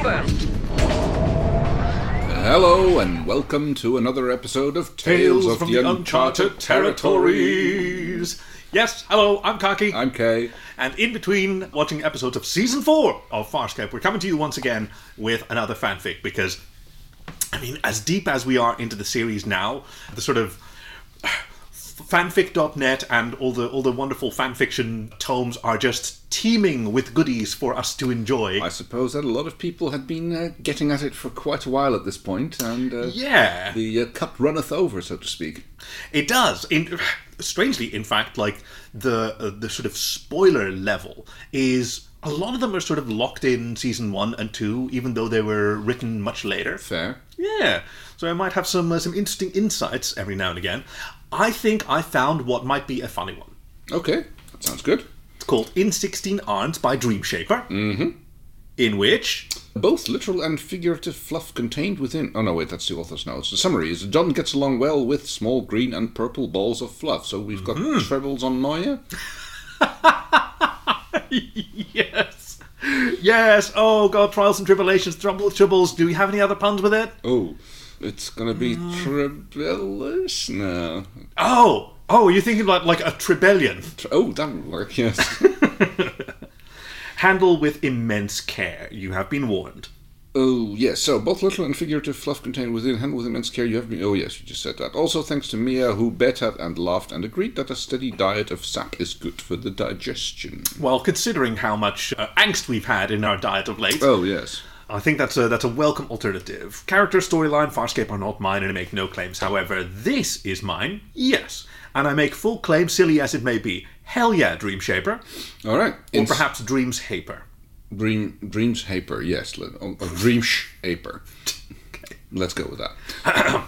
Starburst! Hello and welcome to another episode of Tales, of from the, the Uncharted, Uncharted Territories. Yes, hello, I'm Kaki. I'm Kay. and in between watching episodes of season four of Farscape, we're coming to you once again with another fanfic because, I mean, as deep as we are into the series now, the sort of fanfic.net and all the all the wonderful fanfiction tomes are just teeming with goodies for us to enjoy. I suppose that a lot of people have been uh, getting at it for quite a while at this point, and uh, yeah, the uh, cup runneth over, so to speak. It does. In, strangely, in fact, like the uh, the sort of spoiler level is a lot of them are sort of locked in season one and two, even though they were written much later. Fair. Yeah, so I might have some uh, some interesting insights every now and again. I think I found what might be a funny one. Okay, that sounds good. It's called In Sixteen Arms by Dreamshaper. Mm-hmm. In which Both literal and figurative fluff contained within. Oh no, wait, that's the author's notes. The summary is John gets along well with small green and purple balls of fluff. So we've got tribbles on Moya. yes, yes. Oh god, trials and tribulations, trouble, troubles. Do we have any other puns with it? Oh, it's gonna be trebellus now. Oh, oh, you're thinking about like a trebellion. Oh, that would work. Yes. Handle with immense care. You have been warned. Oh, yes. So, both literal and figurative fluff contained within handle with immense care. You have been. Oh, yes, you just said that. Also, thanks to Mia, who bet at and laughed and agreed that a steady diet of sap is good for the digestion. Well, considering how much uh, angst we've had in our diet of late, Oh, yes. I think that's a that's a welcome alternative. Character, storyline, Farscape are not mine, and I make no claims. However, this is mine, yes, and I make full claim, silly as it may be. Hell yeah, Dreamshaper, All right. or In perhaps Dreams Haper. Dream, Dreams Haper, yes. Let- oh, oh, Dreams Haper. Let's go with that.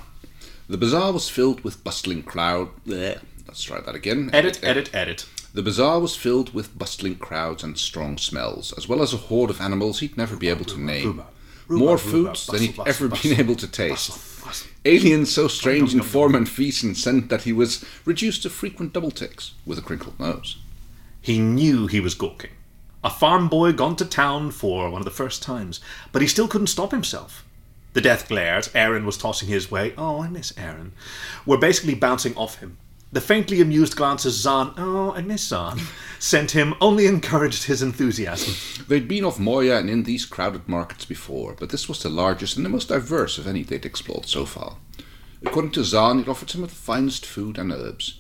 the bazaar was filled with bustling crowd. Let's try that again. Edit, edit, edit. The bazaar was filled with bustling crowds and strong smells, as well as a horde of animals he'd never be able to name. More foods than he'd ever been able to taste. Aliens so strange in form and feast and scent that he was reduced to frequent double takes with a crinkled nose. He knew he was gawking. A farm boy gone to town for one of the first times, but he still couldn't stop himself. The death glares Aeryn was tossing his way, oh, I miss Aeryn, were basically bouncing off him. The faintly amused glances Zhaan, oh, I miss Zhaan, sent him only encouraged his enthusiasm. They'd been off Moya and in these crowded markets before, but this was the largest and the most diverse of any they'd explored so far. According to Zhaan, it offered some of the finest food and herbs.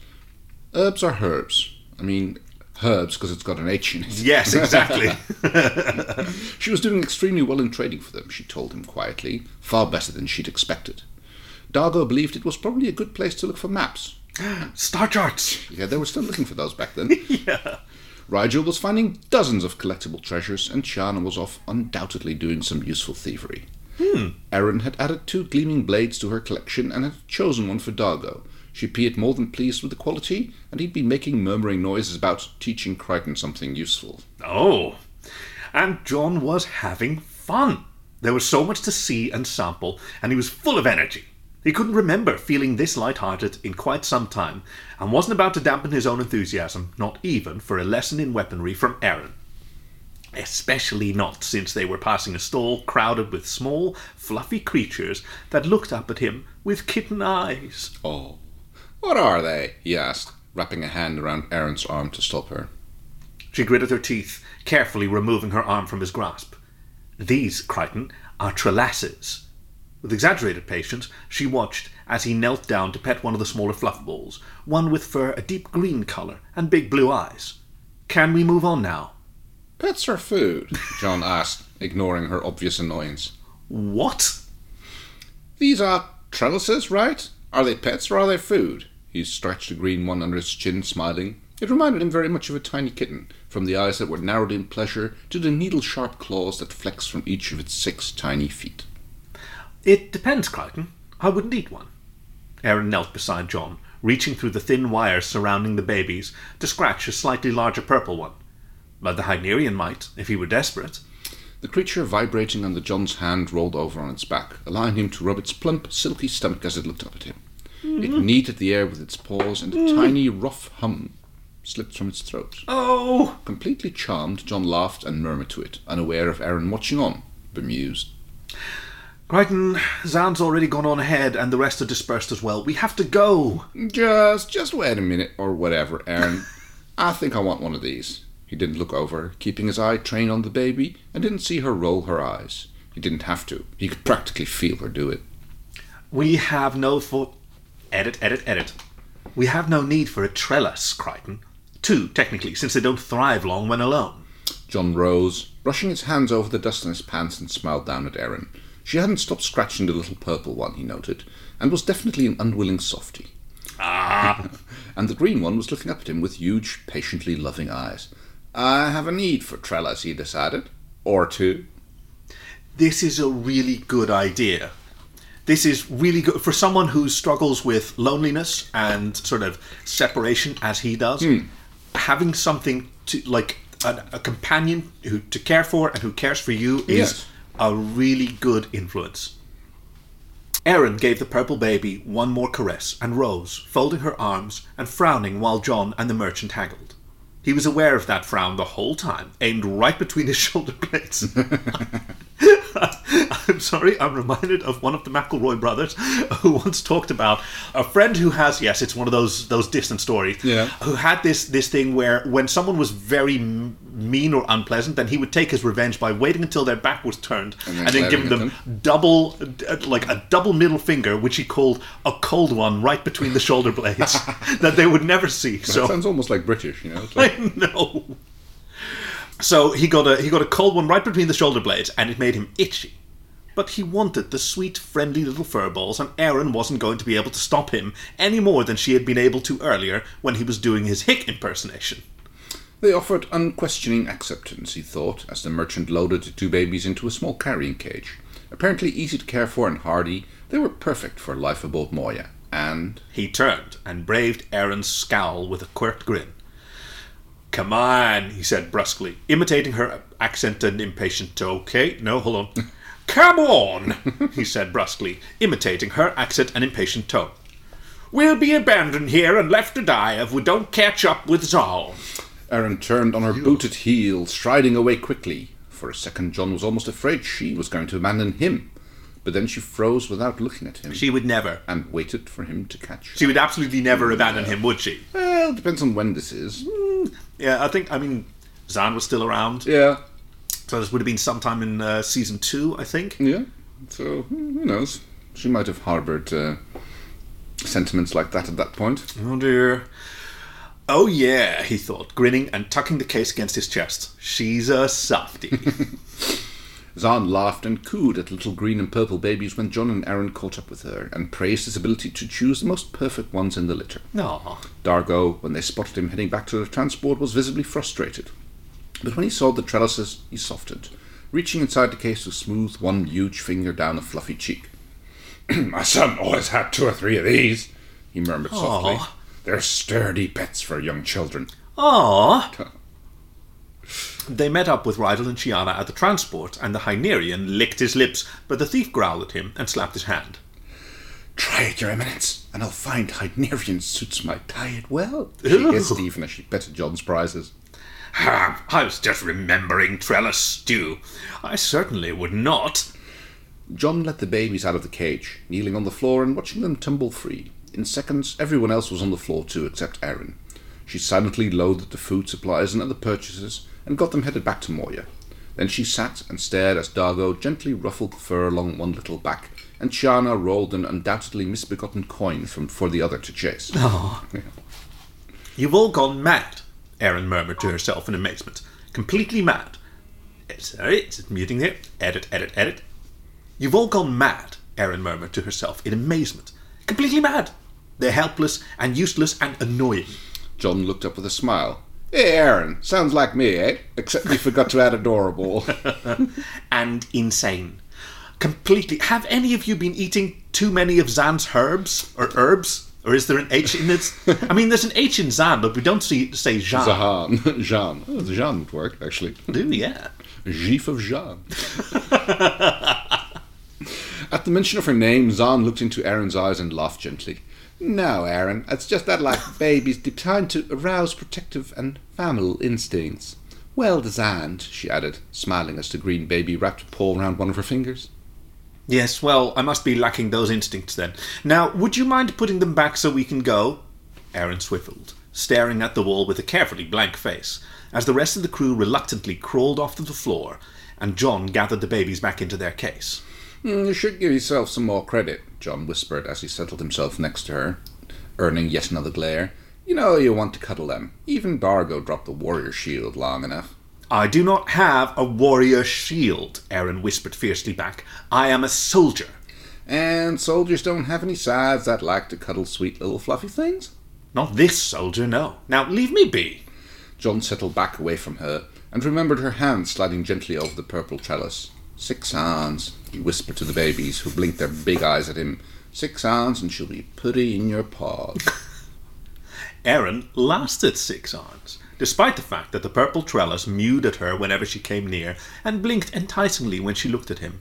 Herbs are herbs. I mean, herbs because it's got an H in it. Yes, exactly. She was doing extremely well in trading for them, she told him quietly, far better than she'd expected. Dargo believed it was probably a good place to look for maps. Star charts. Yeah, they were still looking for those back then. Yeah. Rygel was finding dozens of collectible treasures, and Chiana was off undoubtedly doing some useful thievery. Hmm. Aeryn had added two gleaming blades to her collection and had chosen one for Dargo. She appeared more than pleased with the quality, and he'd been making murmuring noises about teaching Crichton something useful. Oh. And John was having fun. There was so much to see and sample, and he was full of energy. He couldn't remember feeling this light-hearted in quite some time, and wasn't about to dampen his own enthusiasm, not even for a lesson in weaponry from Aeryn. Especially not since they were passing a stall crowded with small, fluffy creatures that looked up at him with kitten eyes. Oh. What are they? he asked, wrapping a hand around Aeryn's arm to stop her. She gritted her teeth, carefully removing her arm from his grasp. These, Crichton, are trelasses. With exaggerated patience, she watched as he knelt down to pet one of the smaller fluff balls, one with fur a deep green color and big blue eyes. Can we move on now? Pets are food? John asked, ignoring her obvious annoyance. What? These are trellises, right? Are they pets or are they food? He stretched the green one under his chin, smiling. It reminded him very much of a tiny kitten, from the eyes that were narrowed in pleasure to the needle sharp claws that flexed from each of its six tiny feet. It depends, Crichton. I wouldn't eat one. Aeryn knelt beside John, reaching through the thin wires surrounding the babies to scratch a slightly larger purple one. But the Hynerian might, if he were desperate. The creature vibrating under John's hand rolled over on its back, allowing him to rub its plump, silky stomach as it looked up at him. It mm-hmm. kneaded the air with its paws, and a mm. tiny, rough hum slipped from its throat. Oh! Completely charmed, John laughed and murmured to it, unaware of Aeryn watching on. bemused. Crichton, Zhaan's already gone on ahead and the rest are dispersed as well. We have to go. Just, just wait a minute or whatever, Aeryn. I think I want one of these. He didn't look over, keeping his eye trained on the baby, and didn't see her roll her eyes. He didn't have to. He could practically feel her do it. We have no for. Edit, edit, edit. We have no need for a trellis, Crichton. Two, technically, since they don't thrive long when alone. John rose, brushing his hands over the dust in his pants, and smiled down at Aeryn. She hadn't stopped scratching the little purple one, he noted, and was definitely an unwilling softy. Ah! and the green one was looking up at him with huge, patiently loving eyes. I have a need for trellis, he decided. Or two. This is a really good idea. This is really good for someone who struggles with loneliness and sort of separation as he does. Having something to like a, a companion who to care for and who cares for you is Yes. A really good influence. Aeryn gave the purple baby one more caress and rose, folding her arms and frowning while John and the merchant haggled. He was aware of that frown the whole time, aimed right between his shoulder blades. I'm sorry, I'm reminded of one of the McElroy brothers who once talked about a friend who has yes, it's one of those those distant stories. Yeah. Who had this this thing where when someone was very m- mean or unpleasant, then he would take his revenge by waiting until their back was turned And and then then, giving glaring them double like a double middle finger, which he called a cold one right between the shoulder blades that they would never see. That So sounds almost like British, you know? Like, I know. So he got a he got a cold one right between the shoulder blades, and it made him itchy. But he wanted the sweet, friendly little furballs, and Aeryn wasn't going to be able to stop him any more than she had been able to earlier when he was doing his hick impersonation. They offered unquestioning acceptance, he thought, as the merchant loaded the two babies into a small carrying cage. Apparently easy to care for and hardy, they were perfect for life aboard Moya. And He turned and braved Aeryn's scowl with a quirked grin. Come on, he said brusquely, imitating her accent and impatient tone. Okay, no, hold on. Come on, he said brusquely, imitating her accent and impatient tone. We'll be abandoned here and left to die if we don't catch up with Zal. Aeryn turned on her booted heel, striding away quickly. For a second, John was almost afraid she was going to abandon him. But then she froze without looking at him She would never. and waited for him to catch her. She would absolutely never abandon him, would she? Well, depends on when this is. Hmm, yeah, I think, I mean, Zhaan was still around. Yeah, So this would have been sometime in uh, season two, I think. yeah. So, hmm, who knows? She might have harbored uh, sentiments like that at that point. Oh dear. Oh yeah, he thought, grinning and tucking the case against his chest. She's a softie. Zhaan laughed and cooed at little green and purple babies when John and Aeryn caught up with her, and praised his ability to choose the most perfect ones in the litter. Aw. Dargo, when they spotted him heading back to the transport, was visibly frustrated. But when he saw the trellises, he softened, reaching inside the case to smooth one huge finger down a fluffy cheek. My son always had two or three of these, he murmured softly. Aw. They're sturdy pets for young children. Aw. They met up with Rydal and Chiana at the transport, and the Hynerian licked his lips, but the thief growled at him and slapped his hand. Try it, Your Eminence, and I'll find Hynerian suits my diet well. She hissed even as she petted John's prizes. Ha! I was just remembering trellis stew. I certainly would not. John let the babies out of the cage, kneeling on the floor and watching them tumble free. In seconds, everyone else was on the floor too, except Aeryn. She silently loaded the food supplies and other purchases and got them headed back to Moya. Then she sat and stared as Dargo gently ruffled the fur along one little back, and Chiana rolled an undoubtedly misbegotten coin from for the other to chase. Oh, You've all gone mad, Aeryn murmured to herself in amazement. Completely mad. Sorry, it's muting there. Edit, edit, edit. You've all gone mad, Aeryn murmured to herself in amazement. Completely mad. They're helpless and useless and annoying. John looked up with a smile. Hey, Aeryn, sounds like me, eh? Except we forgot to add adorable. And insane. Completely. Have any of you been eating too many of Zhaan's herbs or herbs? Or is there an H in it? I mean, there's an H in Zhaan, but we don't see, say Jean. Zahan. Jean. Oh, Jean would work, actually. Do? Yeah. Gif of Jean. At the mention of her name, Zhaan looked into Aeryn's eyes and laughed gently. No, Aeryn, it's just that like babies designed to arouse protective and familial instincts. Well designed, she added, smiling as the green baby wrapped a paw around one of her fingers. Yes, well, I must be lacking those instincts then. Now, would you mind putting them back so we can go? Aeryn swiveled, staring at the wall with a carefully blank face, as the rest of the crew reluctantly crawled off to the floor, and John gathered the babies back into their case. Mm, you should give yourself some more credit, John whispered as he settled himself next to her, earning yet another glare. You know you want to cuddle them. Even Dargo dropped the warrior shield long enough. I do not have a warrior shield, Aeryn whispered fiercely back. I am a soldier. And soldiers don't have any sides that like to cuddle sweet little fluffy things? Not this soldier, no. Now leave me be. John settled back away from her and remembered her hand sliding gently over the purple trellis. Six hands, he whispered to the babies, who blinked their big eyes at him. Six hands, and she'll be putty in your paws. Aeryn lasted six arms despite the fact that the purple trellis mewed at her whenever she came near and blinked enticingly when she looked at him.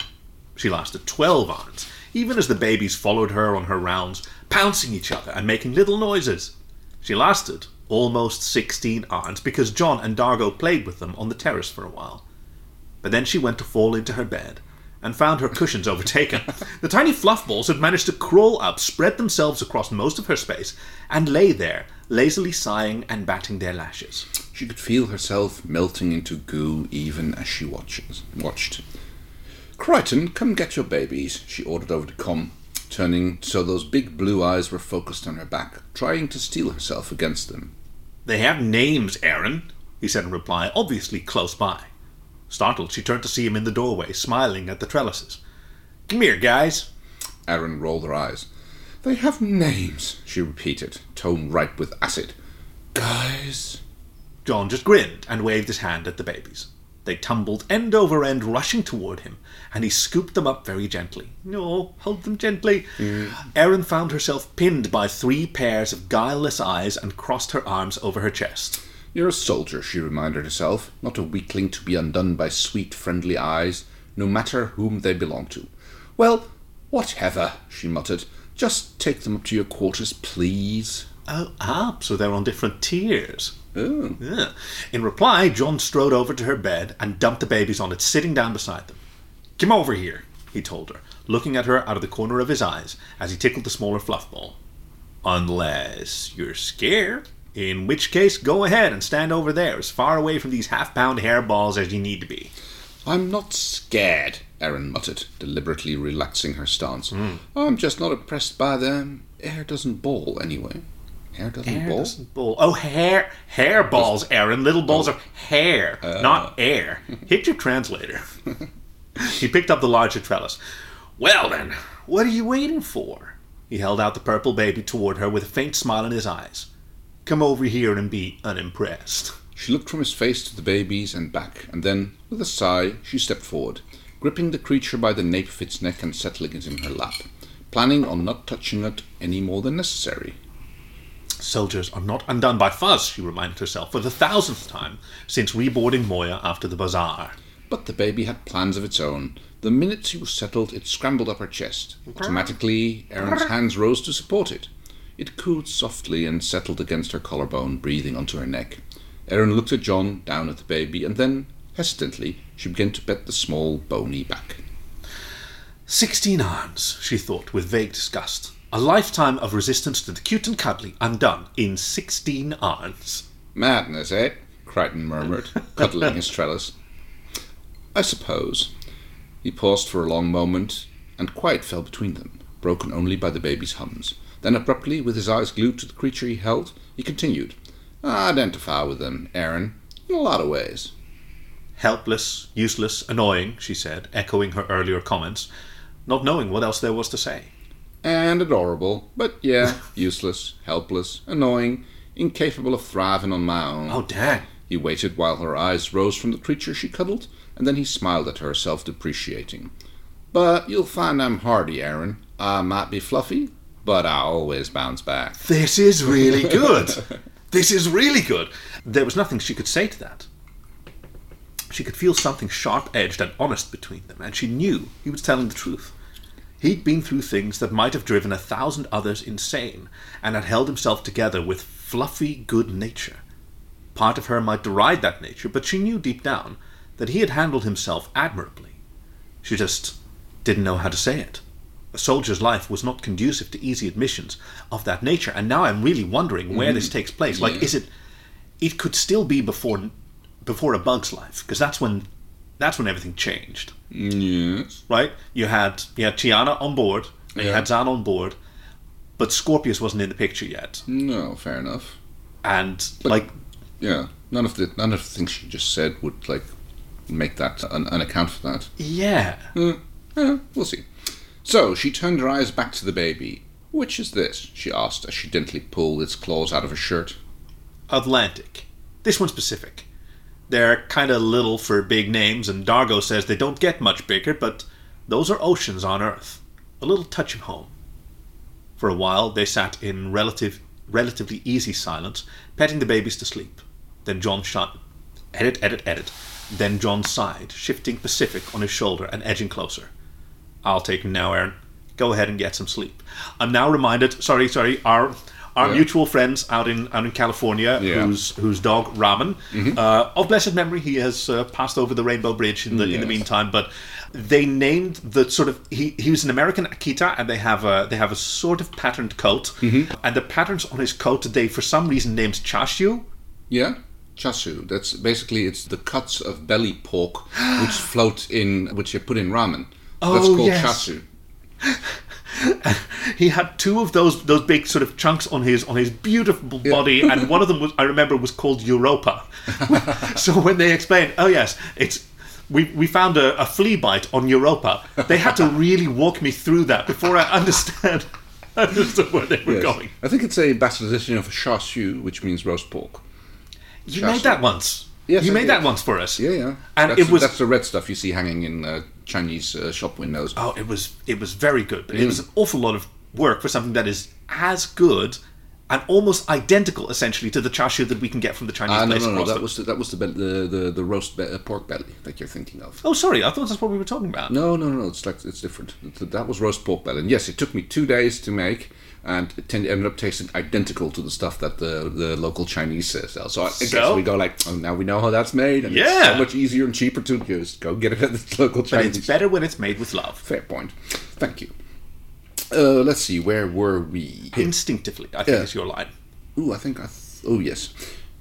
She lasted twelve arms, even as the babies followed her on her rounds, pouncing each other and making little noises. She lasted almost sixteen arms because John and Dargo played with them on the terrace for a while. But then she went to fall into her bed and found her cushions overtaken. the tiny fluff balls had managed to crawl up, spread themselves across most of her space, and lay there, lazily sighing and batting their lashes. She could feel herself melting into goo even as she watches, watched. Crichton, come get your babies, she ordered over to come, turning so those big blue eyes were focused on her back, trying to steel herself against them. They have names, Aeryn, he said in reply, obviously close by. Startled, she turned to see him in the doorway, smiling at the trellises. Come here, guys. Aeryn rolled her eyes. They have names, she repeated, tone ripe with acid. Guys. John just grinned and waved his hand at the babies. They tumbled end over end, rushing toward him, and he scooped them up very gently. No, hold them gently. Mm. Aeryn found herself pinned by three pairs of guileless eyes and crossed her arms over her chest. You're a soldier, she reminded herself, not a weakling to be undone by sweet, friendly eyes, no matter whom they belong to. Well, whatever, she muttered. Just take them up to your quarters, please. Oh, ah, so they're on different tiers. Oh. Yeah. In reply, John strode over to her bed and dumped the babies on it, sitting down beside them. Come over here, he told her, looking at her out of the corner of his eyes as he tickled the smaller fluff ball. Unless you're scared. In which case, go ahead and stand over there, as far away from these half pound hairballs as you need to be. I'm not scared, Aeryn muttered, deliberately relaxing her stance. Mm. I'm just not impressed by them. Hair doesn't ball, anyway. Hair doesn't hair ball? Doesn't ball. Oh, hair, hair balls, Aeryn. Little balls oh. of hair, uh. not air. Hit your translator. he picked up the larger trellis. Well then, what are you waiting for? He held out the purple baby toward her with a faint smile in his eyes. Come over here and be unimpressed. She looked from his face to the baby's and back, and then, with a sigh, she stepped forward, gripping the creature by the nape of its neck and settling it in her lap, planning on not touching it any more than necessary. Soldiers are not undone by fuzz, she reminded herself for the thousandth time since reboarding Moya after the bazaar. But the baby had plans of its own. The minute she was settled, it scrambled up her chest. Automatically, Aeryn's hands rose to support it. It cooed softly and settled against her collarbone, breathing onto her neck. Aeryn looked at John, down at the baby, and then, hesitantly, she began to pet the small, bony back. Sixteen arms, she thought with vague disgust. A lifetime of resistance to the cute and cuddly undone in sixteen arms. Madness, eh? Crichton murmured, cuddling his trellis. I suppose. He paused for a long moment, and quiet fell between them, broken only by the baby's hums. Then abruptly, with his eyes glued to the creature he held, he continued, I identify with them, Aeryn, in a lot of ways. Helpless, useless, annoying, she said, echoing her earlier comments, not knowing what else there was to say. And adorable, but yeah, useless, helpless, annoying, incapable of thriving on my own. Oh, Dad. He waited while her eyes rose from the creature she cuddled, and then he smiled at her, self depreciating. But you'll find I'm hardy, Aeryn. I might be fluffy, but I always bounce back. This is really good. this is really good. There was nothing she could say to that. She could feel something sharp edged and honest between them, and she knew he was telling the truth. He'd been through things that might have driven a thousand others insane, and had held himself together with fluffy good nature. Part of her might deride that nature, but she knew deep down that he had handled himself admirably. She just didn't know how to say it. A soldier's life was not conducive to easy admissions of that nature, and now I'm really wondering where this takes place. Like, Yeah. is it? It could still be before, before a bug's life, because that's when, that's when everything changed Yes. right? You had you had Chiana on board, and you had Zhaan on board, but Scorpius wasn't in the picture yet. No, fair enough. And like, Yeah. None of the none of the things she just said would like make that an, an account for that. yeah, Uh, uh, we'll see. So she turned her eyes back to the baby. Which is this? she asked as she gently pulled its claws out of her shirt. Atlantic. This one's Pacific. They're kind of little for big names, and Dargo says they don't get much bigger, but those are oceans on Earth. A little touch of home. For a while, they sat in relative, relatively easy silence, petting the babies to sleep. Then John shot. Edit, edit, edit. Then John sighed, shifting Pacific on his shoulder and edging closer. I'll take him now, Aeryn. Go ahead and get some sleep. I'm now reminded. Sorry, sorry. Our our Yeah. mutual friends out in out in California, Yeah. whose whose dog Ramen, uh, of blessed memory, he has uh, passed over the Rainbow Bridge in the in the meantime. But they named the sort of he, he was an American Akita, and they have a they have a sort of patterned coat, and the patterns on his coat they for some reason named Chashu. Yeah? Chasu. That's basically it's the cuts of belly pork which float in which you put in ramen. That's Oh, called yes. chasu. he had two of those those big sort of chunks on his on his beautiful body, and one of them was I remember was called Europa. so when they explained, oh yes, it's we we found a, a flea bite on Europa. They had to really walk me through that before I understand understood where they were Yes. going. I think it's a bastardization of chasu, which means roast pork. You Chashu. made that once. Yes, you I made did. that once for us. Yeah, yeah. And that's, it was that's the red stuff you see hanging in uh, Chinese uh, shop windows. Oh, it was it was very good, but Mm. it was an awful lot of work for something that is as good and almost identical, essentially, to the chashu that we can get from the Chinese Ah, no, place no, no. across That was the, that was the the the, the roast be- uh, pork belly that you're thinking of. Oh, sorry, I thought that's what we were talking about. No, no, no. It's like it's different. That was roast pork belly. And yes, it took me two days to make, and it tend- ended up tasting identical to the stuff that the the local Chinese uh, sell. So I guess So? we go like, oh, now we know how that's made, and Yeah. it's so much easier and cheaper to just go get it at the local Chinese. But it's better when it's made with love. Fair point. Thank you. Uh, let's see. Where were we? Instinctively, I think Yeah. is your line. Ooh, I think I. Th- oh yes.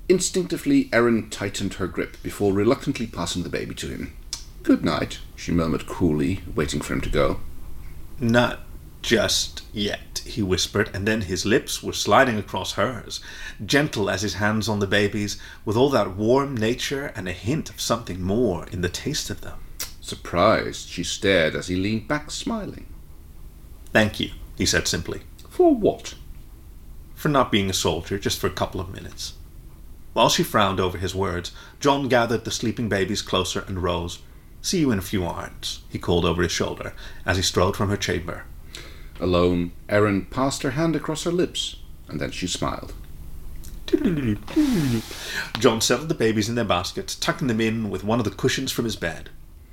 Instinctively, Aeryn tightened her grip before reluctantly passing the baby to him. Good night, she murmured coolly, waiting for him to go. Not just yet, he whispered, and then his lips were sliding across hers, gentle as his hands on the baby's, with all that warm nature and a hint of something more in the taste of them. Surprised, she stared as he leaned back, smiling. Thank you, he said simply. For what? for not being a soldier just for a couple of minutes. While she frowned over his words, John gathered the sleeping babies closer and rose. See you in a few hours, he called over his shoulder as he strode from her chamber. Alone, Aeryn passed her hand across her lips, and then she smiled. John settled the babies in their baskets, tucking them in with one of the cushions from his bed.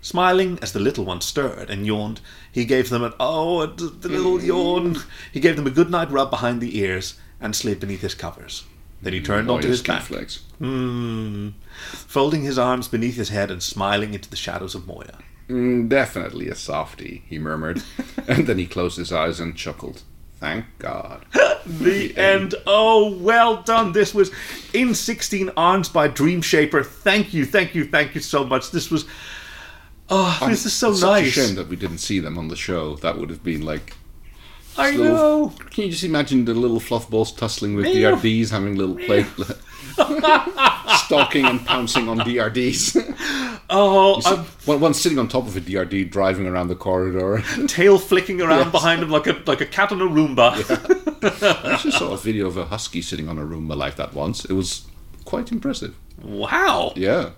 Smiling as the little one stirred and yawned, he gave them an oh, a- the little yawn. He gave them a good night rub behind the ears and slid beneath his covers. Then he turned Oh, onto his back. Hmm. Folding his arms beneath his head and smiling into the shadows of Moya. Mm, definitely a softie, he murmured, and then he closed his eyes and chuckled. Thank God. The end. Oh, well done. This was in 16 Arms by Dream Shaper. Thank you, thank you, thank you so much. This was. Oh, this is so It's nice. Such a shame that we didn't see them on the show. That would have been like. I little- know. Can you just imagine the little fluff balls tussling with Meow. DRDs, having little play, stalking and pouncing on DRDs? Oh, See, I'm one, one sitting on top of a DRD, driving around the corridor. tail flicking around Yes. behind him like a like a cat on a Roomba. I actually saw a video of a husky sitting on a Roomba like that once. It was quite impressive. Wow. Yeah.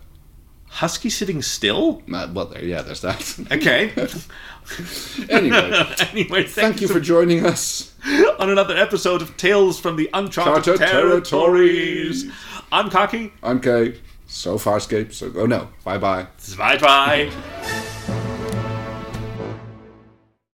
Husky sitting still? Uh, well, there, yeah, there's that. Okay. anyway, anyway, thank, thank you for joining us. on another episode of Tales from the Uncharted Charted Territories. Territories. I'm Cocky. I'm Kay. So Farscape. So, oh no. Bye bye. Bye bye.